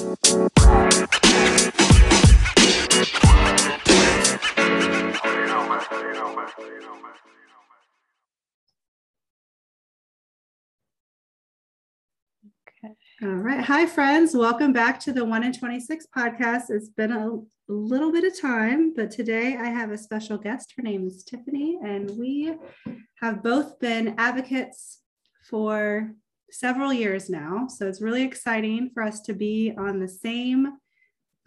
All right. Hi, friends. Welcome back to the 1 in 26 podcast. It's been a little bit of time, but today I have a special guest. Her name is Tiffany, and we have both been advocates for several years now. So it's really exciting for us to be on the same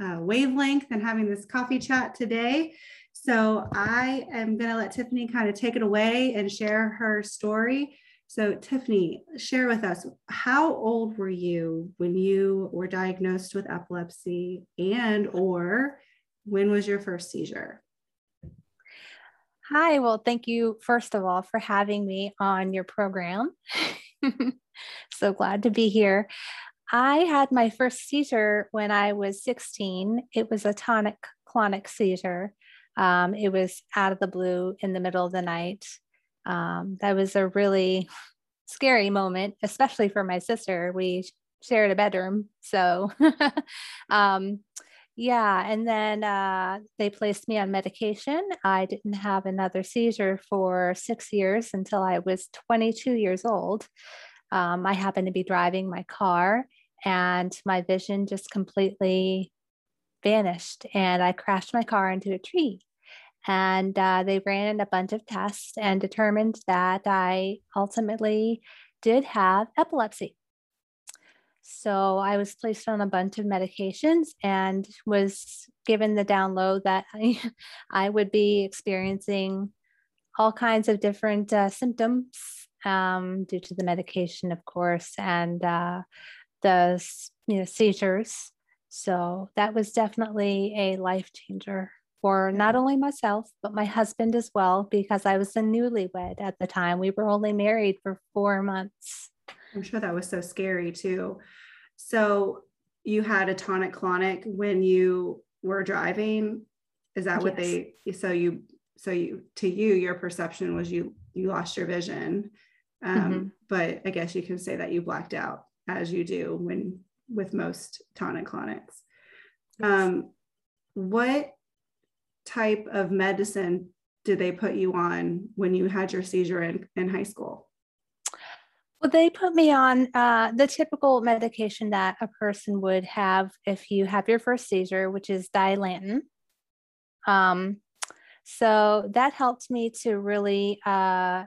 uh, wavelength and having this coffee chat today. So I am going to let Tiffany kind of take it away and share her story so, Tiffany, share with us how old were you when you were diagnosed with epilepsy and or when was your first seizure? Hi, well, thank you first of all for having me on your program. so glad to be here. I had my first seizure when I was 16. It was a tonic clonic seizure. Um, it was out of the blue in the middle of the night um, that was a really scary moment, especially for my sister. We shared a bedroom. So, um, yeah. And then uh, they placed me on medication. I didn't have another seizure for six years until I was 22 years old. Um, I happened to be driving my car and my vision just completely vanished and I crashed my car into a tree. And uh, they ran a bunch of tests and determined that I ultimately did have epilepsy. So I was placed on a bunch of medications and was given the download that I, I would be experiencing all kinds of different uh, symptoms um, due to the medication, of course, and uh, the you know, seizures. So that was definitely a life changer for not only myself, but my husband as well, because I was a newlywed at the time. We were only married for four months. I'm sure that was so scary too. So you had a tonic clonic when you were driving. Is that what yes. they so you so you to you your perception was you you lost your vision. Um, mm-hmm. but I guess you can say that you blacked out as you do when with most tonic clonics. Yes. Um, what type of medicine did they put you on when you had your seizure in, in high school? Well, they put me on uh, the typical medication that a person would have if you have your first seizure, which is Dilantin. Um, so that helped me to really uh,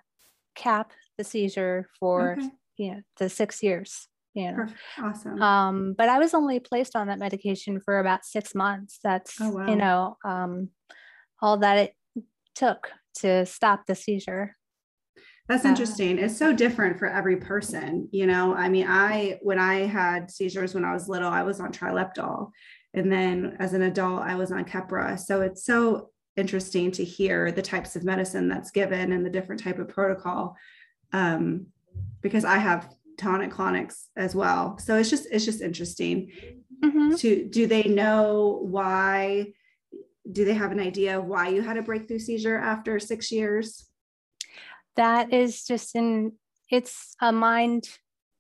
cap the seizure for okay. you know the six years. You know, Perfect. awesome. Um, but I was only placed on that medication for about six months. That's oh, wow. you know um, all that it took to stop the seizure. That's uh, interesting. It's so different for every person. You know, I mean, I, when I had seizures when I was little, I was on Trileptal. And then as an adult, I was on Keppra. So it's so interesting to hear the types of medicine that's given and the different type of protocol. Um, because I have tonic clonics as well. So it's just, it's just interesting mm-hmm. to, do they know why do they have an idea of why you had a breakthrough seizure after six years? That is just in, it's a mind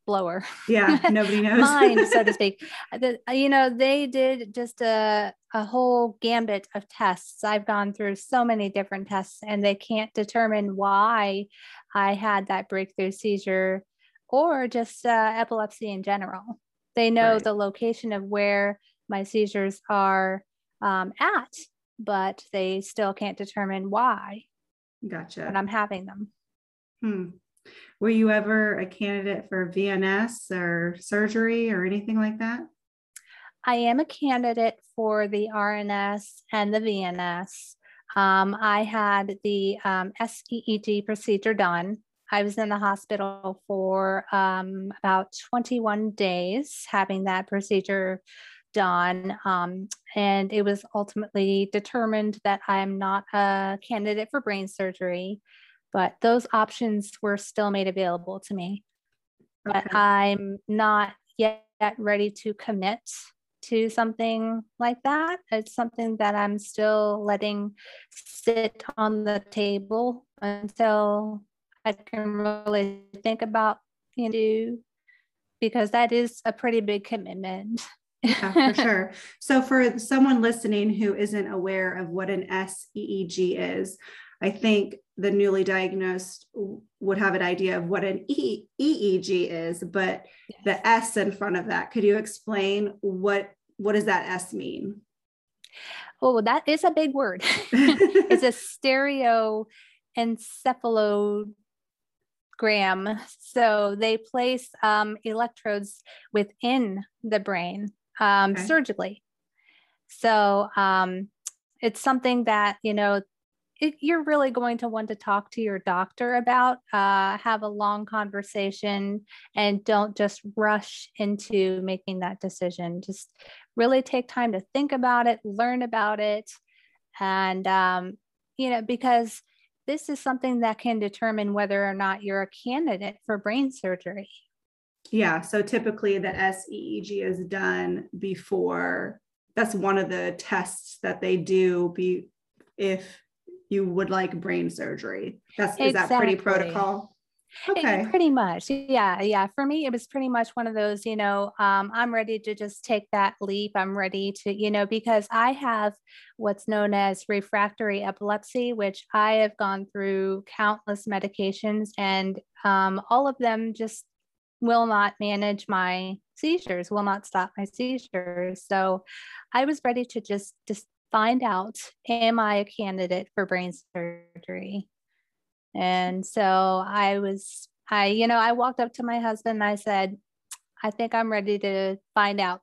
blower. Yeah, nobody knows. mind, so to speak. The, you know, they did just a, a whole gambit of tests. I've gone through so many different tests and they can't determine why I had that breakthrough seizure or just uh, epilepsy in general. They know right. the location of where my seizures are um, at but they still can't determine why. Gotcha. And I'm having them. Hmm. Were you ever a candidate for VNS or surgery or anything like that? I am a candidate for the RNS and the VNS. Um, I had the um, procedure done. I was in the hospital for um, about 21 days having that procedure done. Um, and it was ultimately determined that I'm not a candidate for brain surgery, but those options were still made available to me. Okay. But I'm not yet ready to commit to something like that. It's something that I'm still letting sit on the table until I can really think about you know, because that is a pretty big commitment yeah, for sure. So, for someone listening who isn't aware of what an SEEG is, I think the newly diagnosed would have an idea of what an EEG is, but yes. the S in front of that, could you explain what what does that S mean? Oh, that is a big word. it's a stereo encephalogram. So they place um, electrodes within the brain um, okay. surgically. So um, it's something that, you know, it, you're really going to want to talk to your doctor about, uh, have a long conversation, and don't just rush into making that decision. Just really take time to think about it, learn about it. And, um, you know, because this is something that can determine whether or not you're a candidate for brain surgery. Yeah. So typically the SEEG is done before. That's one of the tests that they do be if you would like brain surgery. That's exactly. is that pretty protocol? Okay. It, pretty much. Yeah. Yeah. For me, it was pretty much one of those, you know, um, I'm ready to just take that leap. I'm ready to, you know, because I have what's known as refractory epilepsy, which I have gone through countless medications and um, all of them just will not manage my seizures, will not stop my seizures. So I was ready to just, just find out, am I a candidate for brain surgery? And so I was, I, you know, I walked up to my husband and I said, I think I'm ready to find out.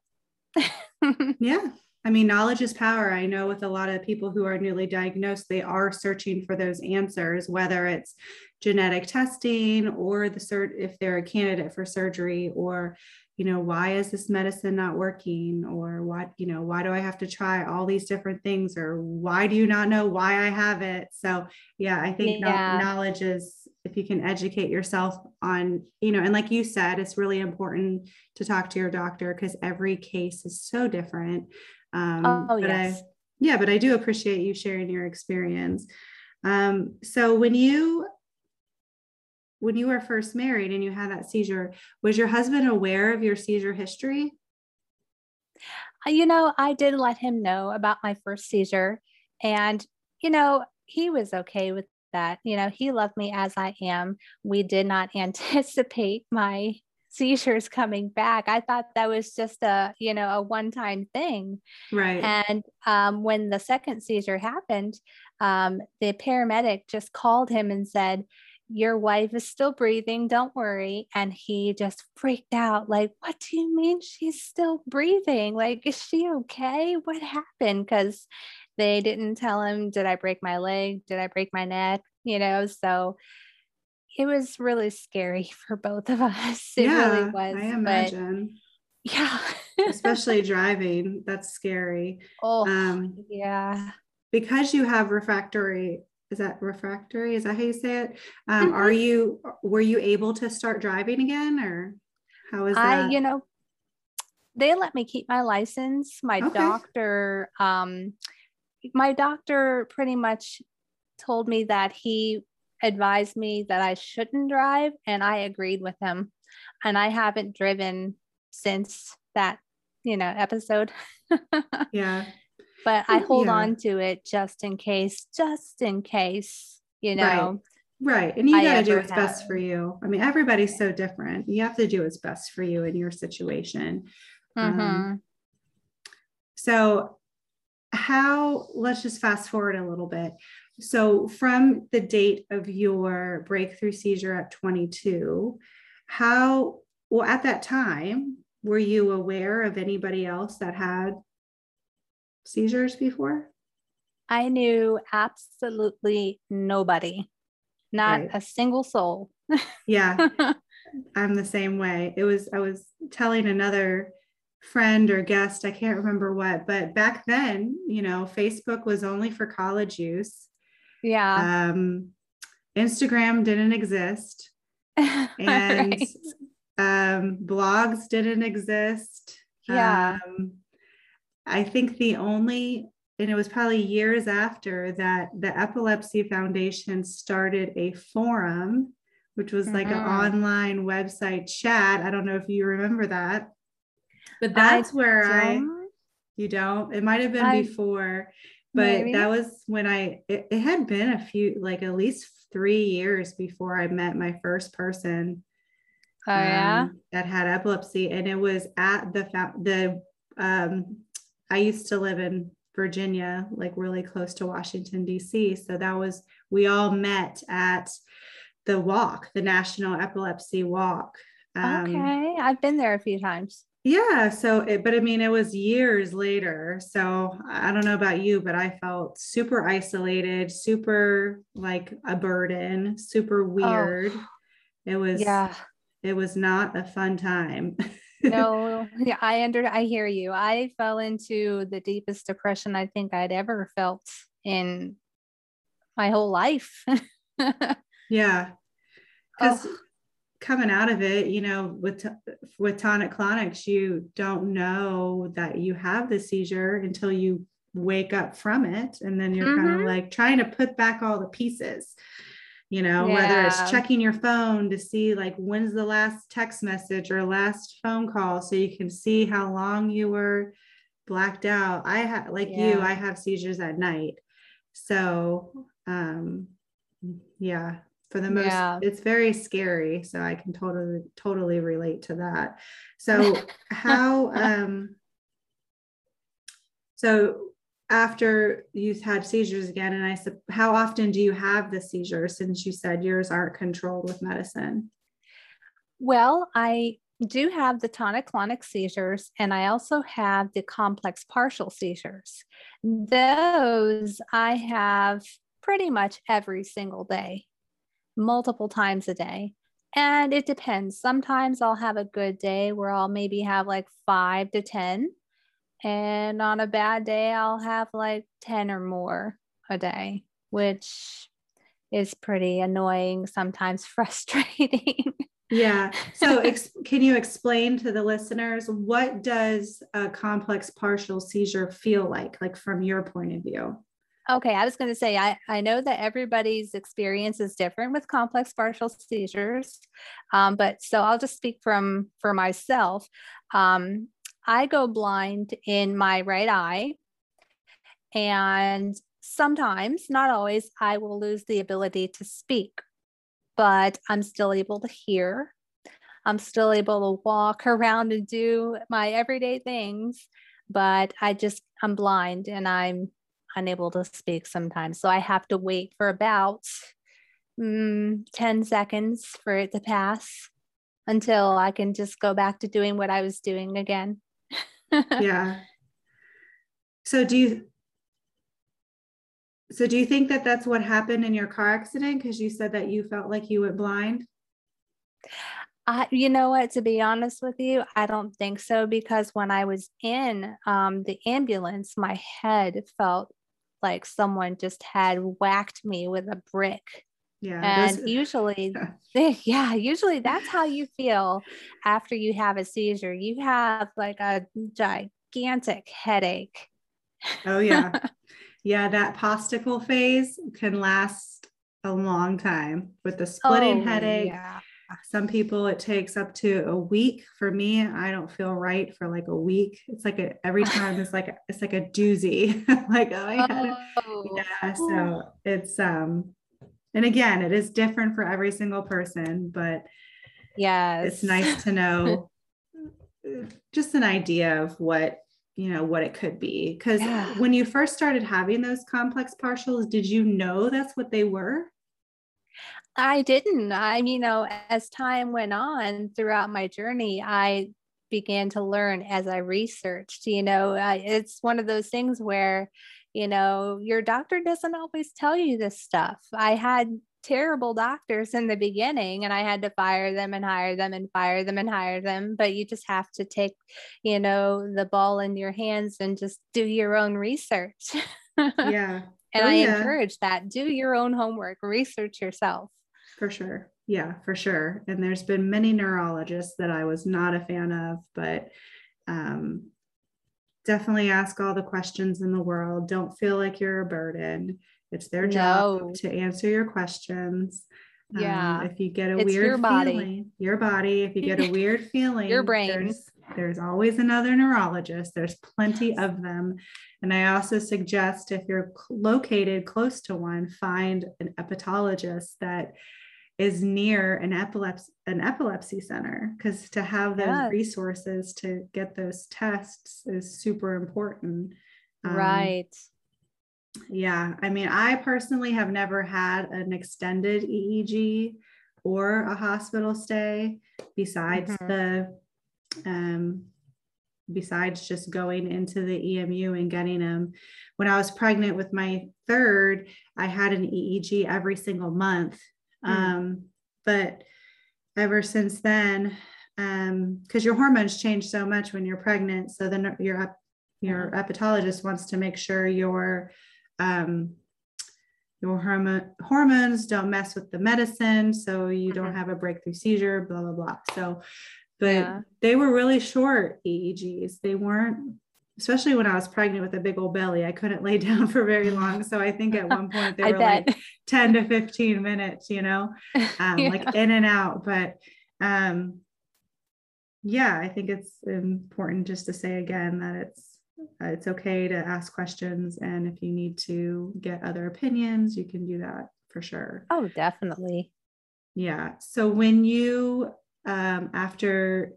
yeah. I mean, knowledge is power. I know with a lot of people who are newly diagnosed, they are searching for those answers, whether it's genetic testing or the cert if they're a candidate for surgery or you know why is this medicine not working? Or what you know why do i have to try all these different things? Or why do you not know why i have it? So yeah i think yeah. knowledge is if you can educate yourself on you know and like you said it's really important to talk to your doctor because every case is so different. Um oh, but yes. I, yeah but i do appreciate you sharing your experience. Um so when you when you were first married and you had that seizure, was your husband aware of your seizure history? Uh, you know, I did let him know about my first seizure. And, you know, he was okay with that. You know, he loved me as I am. We did not anticipate my seizures coming back. I thought that was just a, you know, a one time thing. Right. And um, when the second seizure happened, um, the paramedic just called him and said, your wife is still breathing. Don't worry. And he just freaked out, like, what do you mean she's still breathing? Like, is she okay? What happened? Because they didn't tell him, did I break my leg? Did I break my neck? You know, so it was really scary for both of us. It yeah, really was. I imagine. Yeah. Especially driving. That's scary. Oh, um, yeah. Because you have refractory is that refractory? Is that how you say it? Um, mm-hmm. are you were you able to start driving again or how is that? I, you know they let me keep my license. My okay. doctor um my doctor pretty much told me that he advised me that I shouldn't drive and I agreed with him. And I haven't driven since that you know episode. Yeah but I hold yeah. on to it just in case, just in case, you know. Right. right. And you got to do what's have. best for you. I mean, everybody's so different. You have to do what's best for you in your situation. Um, mm-hmm. Um, so, how, let's just fast forward a little bit. So, from the date of your breakthrough seizure at 22, how, well, at that time, were you aware of anybody else that had seizures before? I knew absolutely nobody, not right. a single soul. yeah, I'm the same way. It was, I was telling another friend or guest, I can't remember what, but back then, you know, Facebook was only for college use. Yeah. Um, Instagram didn't exist. And right. um, blogs didn't exist. Yeah. Um, I think the only, and it was probably years after that the Epilepsy Foundation started a forum, which was like mm-hmm. an online website chat. I don't know if you remember that. But that's I where I, you don't, it might have been I, before, but maybe. that was when I, it, it had been a few, like at least three years before I met my first person. Oh, um, yeah. That had epilepsy. And it was at the, the, um, I used to live in Virginia, like really close to Washington, D.C. So that was, we all met at the walk, the National Epilepsy Walk. Um, okay. I've been there a few times. Yeah. So, it, but I mean, it was years later. So I don't know about you, but I felt super isolated, super like a burden, super oh. weird. Oh, it was, yeah, it was not a fun time. no, yeah, I under I hear you. I fell into the deepest depression I think I'd ever felt in my whole life. yeah. Because oh. coming out of it, you know, with with tonic clonics, you don't know that you have the seizure until you wake up from it. And then you're mm-hmm. kind of like trying to put back all the pieces you know yeah. whether it's checking your phone to see like when's the last text message or last phone call so you can see how long you were blacked out i have like yeah. you i have seizures at night so um yeah for the most yeah. it's very scary so i can totally totally relate to that so how um so after you've had seizures again and i said how often do you have the seizures since you said yours aren't controlled with medicine? Well i do have the tonic-clonic seizures and i also have the complex partial seizures. Those i have pretty much every single day multiple times a day. And it depends. Sometimes i'll have a good day where i'll maybe have like five to ten and on a bad day, I'll have like 10 or more a day, which is pretty annoying, sometimes frustrating. yeah. So, ex- can you explain to the listeners what does a complex partial seizure feel like, like from your point of view? Okay, I was going to say, I, I know that everybody's experience is different with complex partial seizures, um, but so I'll just speak from for myself. Um, I go blind in my right eye. And sometimes, not always, I will lose the ability to speak, but I'm still able to hear. I'm still able to walk around and do my everyday things, but I just, I'm blind and I'm unable to speak sometimes. So I have to wait for about mm, 10 seconds for it to pass until I can just go back to doing what I was doing again yeah. So do you so do you think that that's what happened in your car accident because you said that you felt like you went blind? I, you know what, to be honest with you, I don't think so because when I was in um, the ambulance, my head felt like someone just had whacked me with a brick. Yeah. And those... usually, yeah, usually that's how you feel after you have a seizure. You have like a gigantic headache. Oh, yeah. yeah. That postictal phase can last a long time with the splitting oh, headache. Yeah. Some people it takes up to a week. For me, I don't feel right for like a week. It's like a, every time it's like a, it's like a doozy. like oh, I oh. yeah. So it's um and again it is different for every single person but yeah it's nice to know just an idea of what you know what it could be. Because yeah. when you first started having those complex partials did you know that's what they were? I didn't. I you know as time went on throughout my journey i began to learn as i researched you know it's one of those things where you know, your doctor doesn't always tell you this stuff. I had terrible doctors in the beginning and I had to fire them and hire them and fire them and hire them. But you just have to take, you know, the ball in your hands and just do your own research. Yeah. and oh, I yeah. encourage that. Do your own homework, research yourself. For sure. Yeah, for sure. And there's been many neurologists that I was not a fan of, but um, definitely ask all the questions in the world. Don't feel like you're a burden. It's their job no. to answer your questions. Yeah. Um, if you get a it's weird your body. feeling, your body, if you get a weird feeling, your brain, there's always another neurologist. There's plenty of them. And I also suggest if you're located close to one, find an epileptologist that is near an epilepsy an epilepsy center because to have those yes. resources to get those tests is super important um, right yeah i mean i personally have never had an extended eeg or a hospital stay besides mm-hmm. the um, besides just going into the EMU and getting them. When I was pregnant with my third, I had an EEG every single month. Mm. Um, but ever since then, because um, your hormones change so much when you're pregnant, so then your your epileptologist wants to make sure your um, your hormone, hormones don't mess with the medicine so you don't mm-hmm. have a breakthrough seizure blah blah blah so but yeah. they were really short eegs they weren't especially when i was pregnant with a big old belly i couldn't lay down for very long so i think at one point they were like 10 to 15 minutes you know um, yeah. like in and out but um yeah i think it's important just to say again that it's uh, it's okay to ask questions. And if you need to get other opinions, you can do that for sure. Oh, definitely. Yeah. So when you, um, after,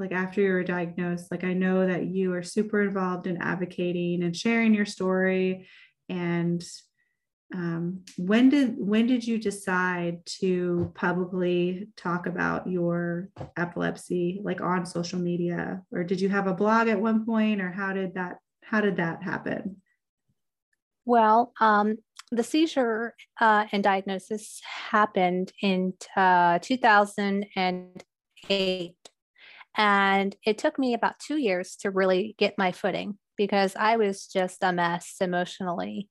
like after you were diagnosed, like I know that you are super involved in advocating and sharing your story. And um, when did when did you decide to publicly talk about your epilepsy like on social media? Or did you have a blog at one point or how did that how did that happen? Well um, the seizure uh, and diagnosis happened in uh, 2008 and it took me about two years to really get my footing because i was just a mess emotionally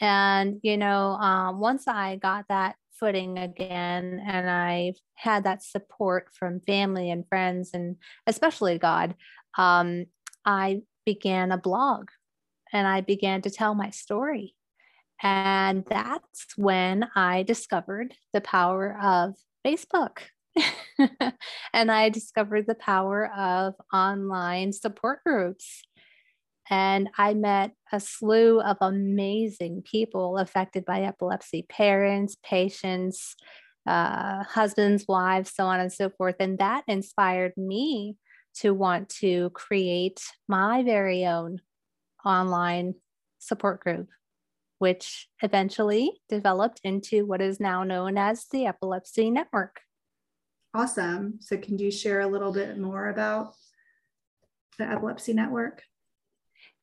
and, you know, um, once I got that footing again and I had that support from family and friends and especially God, um, I began a blog and I began to tell my story. And that's when I discovered the power of Facebook. and I discovered the power of online support groups. And I met a slew of amazing people affected by epilepsy parents, patients, uh, husbands, wives, so on and so forth. And that inspired me to want to create my very own online support group, which eventually developed into what is now known as the Epilepsy Network. Awesome. So, can you share a little bit more about the Epilepsy Network?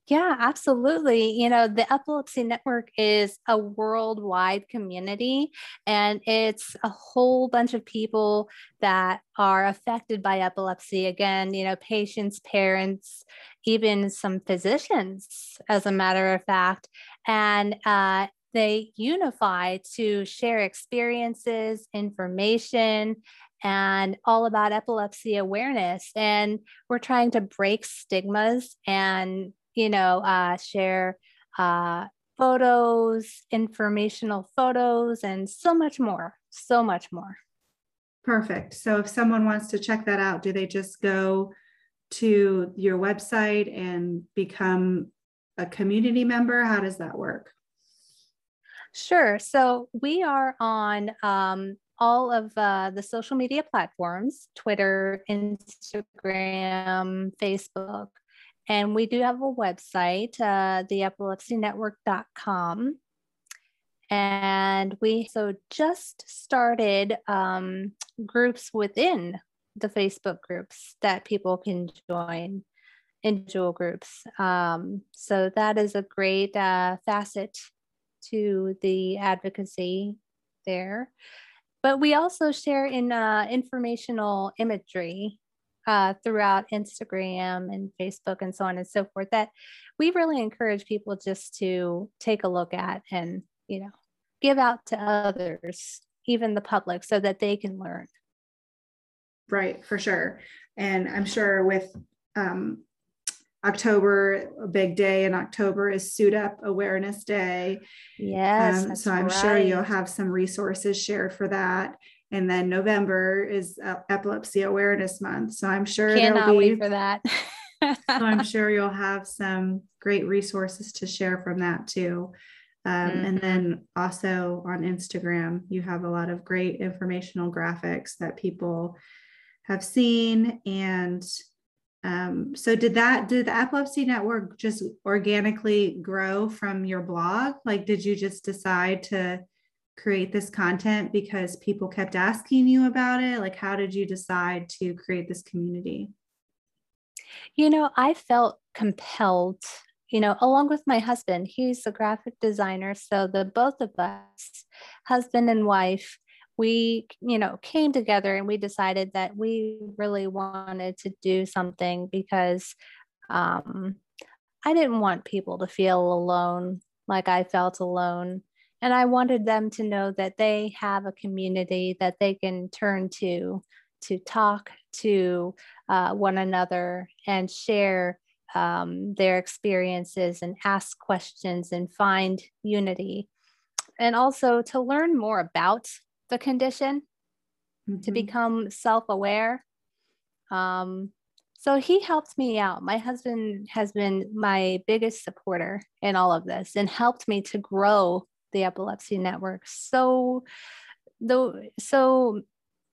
Yeah, absolutely. You know, the Epilepsy Network is a worldwide community, and it's a whole bunch of people that are affected by epilepsy. Again, you know, patients, parents, even some physicians, as a matter of fact. And uh, they unify to share experiences, information, and all about epilepsy awareness. And we're trying to break stigmas and you know, uh, share uh, photos, informational photos, and so much more, so much more. Perfect. So if someone wants to check that out, do they just go to your website and become a community member? How does that work? Sure. So we are on um, all of uh, the social media platforms Twitter, Instagram, Facebook. And we do have a website, uh, theepilepsynetwork.com. And we so just started um, groups within the Facebook groups that people can join, individual groups. Um, so that is a great uh, facet to the advocacy there. But we also share in uh, informational imagery uh, throughout Instagram and Facebook and so on and so forth that we really encourage people just to take a look at and, you know, give out to others, even the public, so that they can learn. Right, for sure. And I'm sure with um, October, a big day in October is SUDEP Awareness Day. Yes. Um, so I'm right. sure you'll have some resources shared for that. and then November is Epilepsy Awareness Month. So I'm sure cannot be, wait for that. so I'm sure you'll have some great resources to share from that too. Um, mm-hmm. And then also on Instagram, you have a lot of great informational graphics that people have seen. And um, so, did that, did the Epilepsy Network just organically grow from your blog? Like, did you just decide to create this content because people kept asking you about it? Like, how did you decide to create this community? You know, I felt compelled you know, along with my husband, he's a graphic designer. So the both of us, husband and wife, we, you know, came together and we decided that we really wanted to do something because um, I didn't want people to feel alone like I felt alone. And I wanted them to know that they have a community that they can turn to to talk to uh, one another and share um, their experiences and ask questions and find unity. And also to learn more about the condition, mm-hmm. to become self aware. Um, so he helped me out. My husband has been my biggest supporter in all of this and helped me to grow the epilepsy network so though so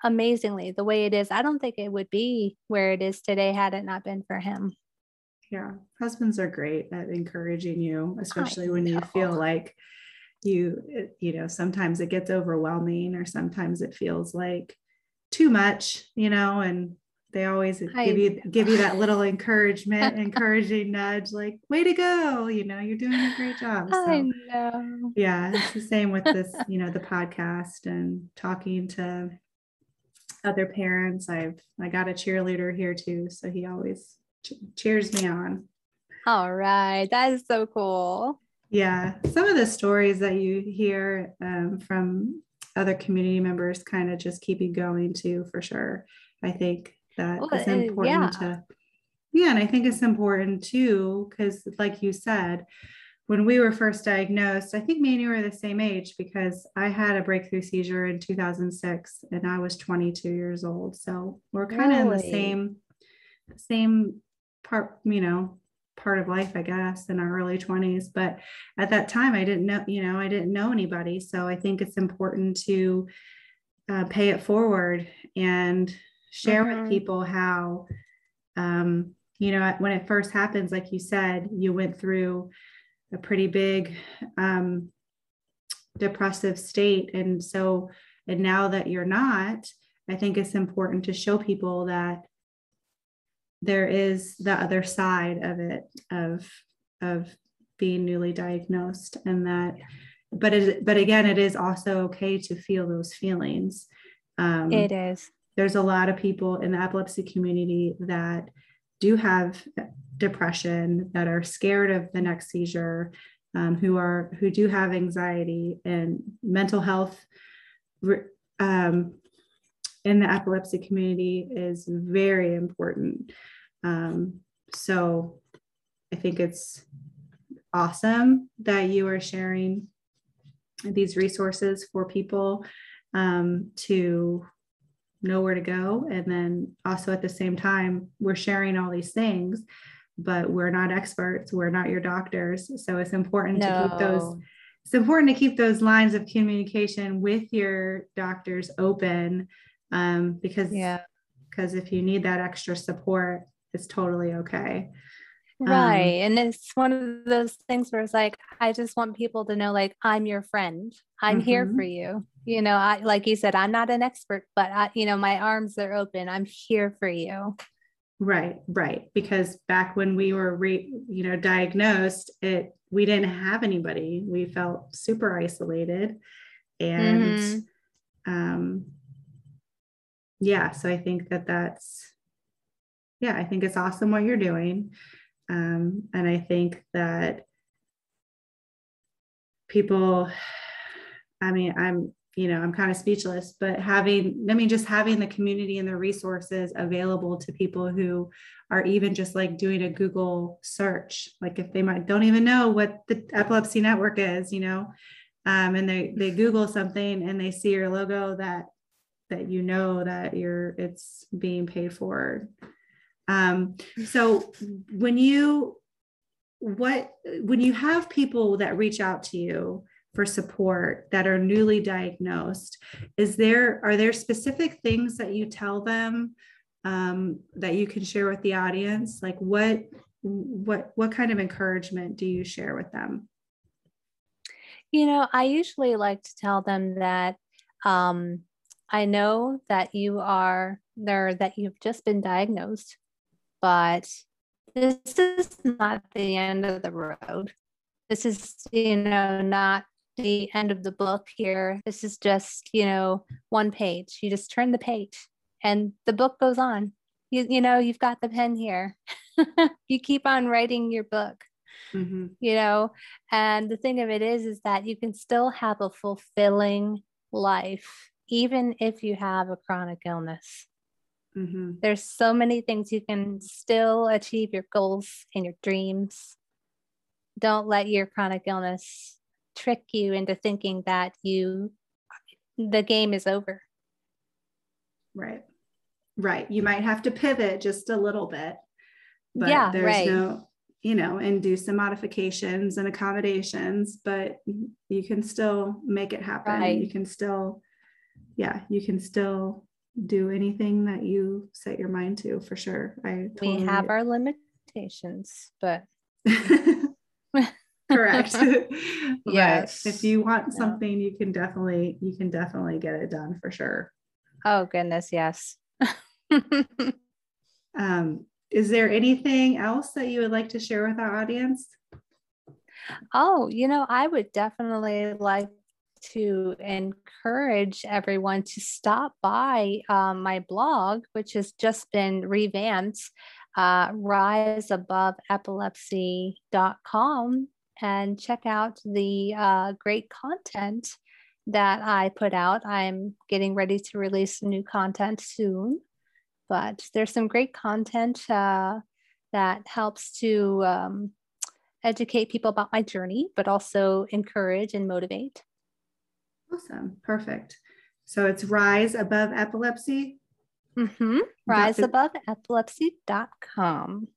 amazingly the way it is i don't think it would be where it is today had it not been for him yeah, husbands are great at encouraging you, especially when you feel like you, you know, sometimes it gets overwhelming or sometimes it feels like too much, you know, and they always I, give you give you that little encouragement, encouraging nudge, like "way to go!" You know, you're doing a great job. So, I know. Yeah, it's the same with this, you know, the podcast and talking to other parents. I've I got a cheerleader here too, so he always cheers me on. All right. That is so cool. Yeah. Some of the stories that you hear um, from other community members kind of just keep you going too, for sure. I think that well, it's important yeah. to, yeah. And I think it's important too, because like you said, when we were first diagnosed, I think me and you were the same age because I had a breakthrough seizure in 2006 and I was 22 years old. So we're kind of really? in the same, same part, you know, part of life, I guess, in our early 20s. But at that time, I didn't know, you know, I didn't know anybody. So I think it's important to uh, pay it forward and share mm-hmm. with people how, um, you know, when it first happens, like you said, you went through a pretty big um, depressive state. And so, and now that you're not, I think it's important to show people that there is the other side of it of of being newly diagnosed and that but it but again it is also okay to feel those feelings. Um, it is. there's a lot of people in the epilepsy community that do have depression that are scared of the next seizure um, who are who do have anxiety and mental health um, in the epilepsy community is very important. Um, so I think it's awesome that you are sharing these resources for people um, to know where to go. And then also at the same time, we're sharing all these things, but we're not experts, we're not your doctors. So it's important no. to keep those. It's important to keep those lines of communication with your doctors open um, because yeah. because if you need that extra support it's totally okay. Right um, and it's one of those things where it's like i just want people to know like i'm your friend. I'm mm-hmm. here for you. You know i like you said i'm not an expert but i you know my arms are open. I'm here for you. Right right. Because back when we were re, you know diagnosed it we didn't have anybody. We felt super isolated and mm-hmm. um yeah, so I think that that's, yeah, I think it's awesome what you're doing. Um, and I think that people, I mean, I'm, you know, I'm kind of speechless, but having, I mean, just having the community and the resources available to people who are even just like doing a Google search, like if they might don't even know what the epilepsy network is, you know, um, and they they Google something and they see your logo that that you know that you're it's being paid for. Um, so when you what when you have people that reach out to you for support that are newly diagnosed is there are there specific things that you tell them um, that you can share with the audience? Like what what what kind of encouragement do you share with them? You know i usually like to tell them that um, i know that you are there that you've just been diagnosed but this is not the end of the road. This is, you know, not the end of the book here. This is just, you know, one page. You just turn the page and the book goes on. You, you know, you've got the pen here. you keep on writing your book. Mm-hmm. You know, and the thing of it is, is that you can still have a fulfilling life, even if you have a chronic illness. Mm-hmm. There's so many things you can still achieve your goals and your dreams. Don't let your chronic illness trick you into thinking that you the game is over. Right. Right. You might have to pivot just a little bit. But yeah, there's right. no, you know, and do some modifications and accommodations, but you can still make it happen. Right. You can still, yeah, you can still do anything that you set your mind to for sure. I totally we have our limitations, but correct. yes. if you want something, you can definitely you can definitely get it done for sure. Oh goodness, yes. um, is there anything else that you would like to share with our audience? Oh, you know, I would definitely like to encourage everyone to stop by um, my blog, which has just been revamped, uh, riseaboveepilepsy.com, and check out the uh, great content that I put out. I'm getting ready to release new content soon, but there's some great content uh, that helps to um, educate people about my journey, but also encourage and motivate. Awesome. Perfect. So it's Rise Above Epilepsy. Mm-hmm. RiseAboveEpilepsy.com.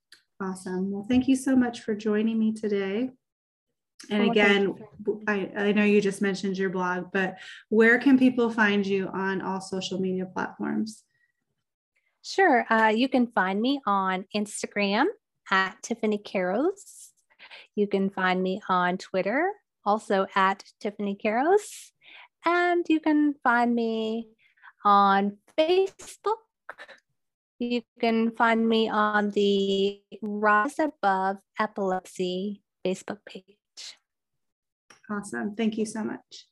Awesome. Well, thank you so much for joining me today. And oh, again, I, I know you just mentioned your blog, but where can people find you on all social media platforms? Sure. Uh, you can find me on Instagram at Tiffany Caros. You can find me on Twitter, also at Tiffany Caros. And you can find me on Facebook. You can find me on the Rise Above Epilepsy Facebook page. Awesome. Thank you so much.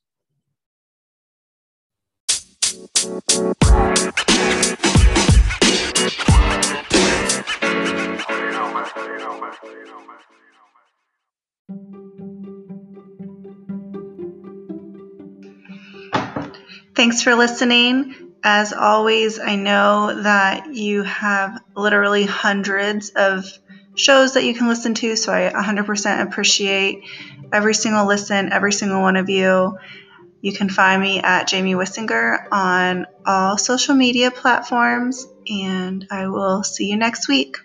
Thanks for listening. As always, I know that you have literally hundreds of shows that you can listen to, so I 100% appreciate every single listen, every single one of you. You can find me at Jamie Wissinger on all social media platforms, and I will see you next week.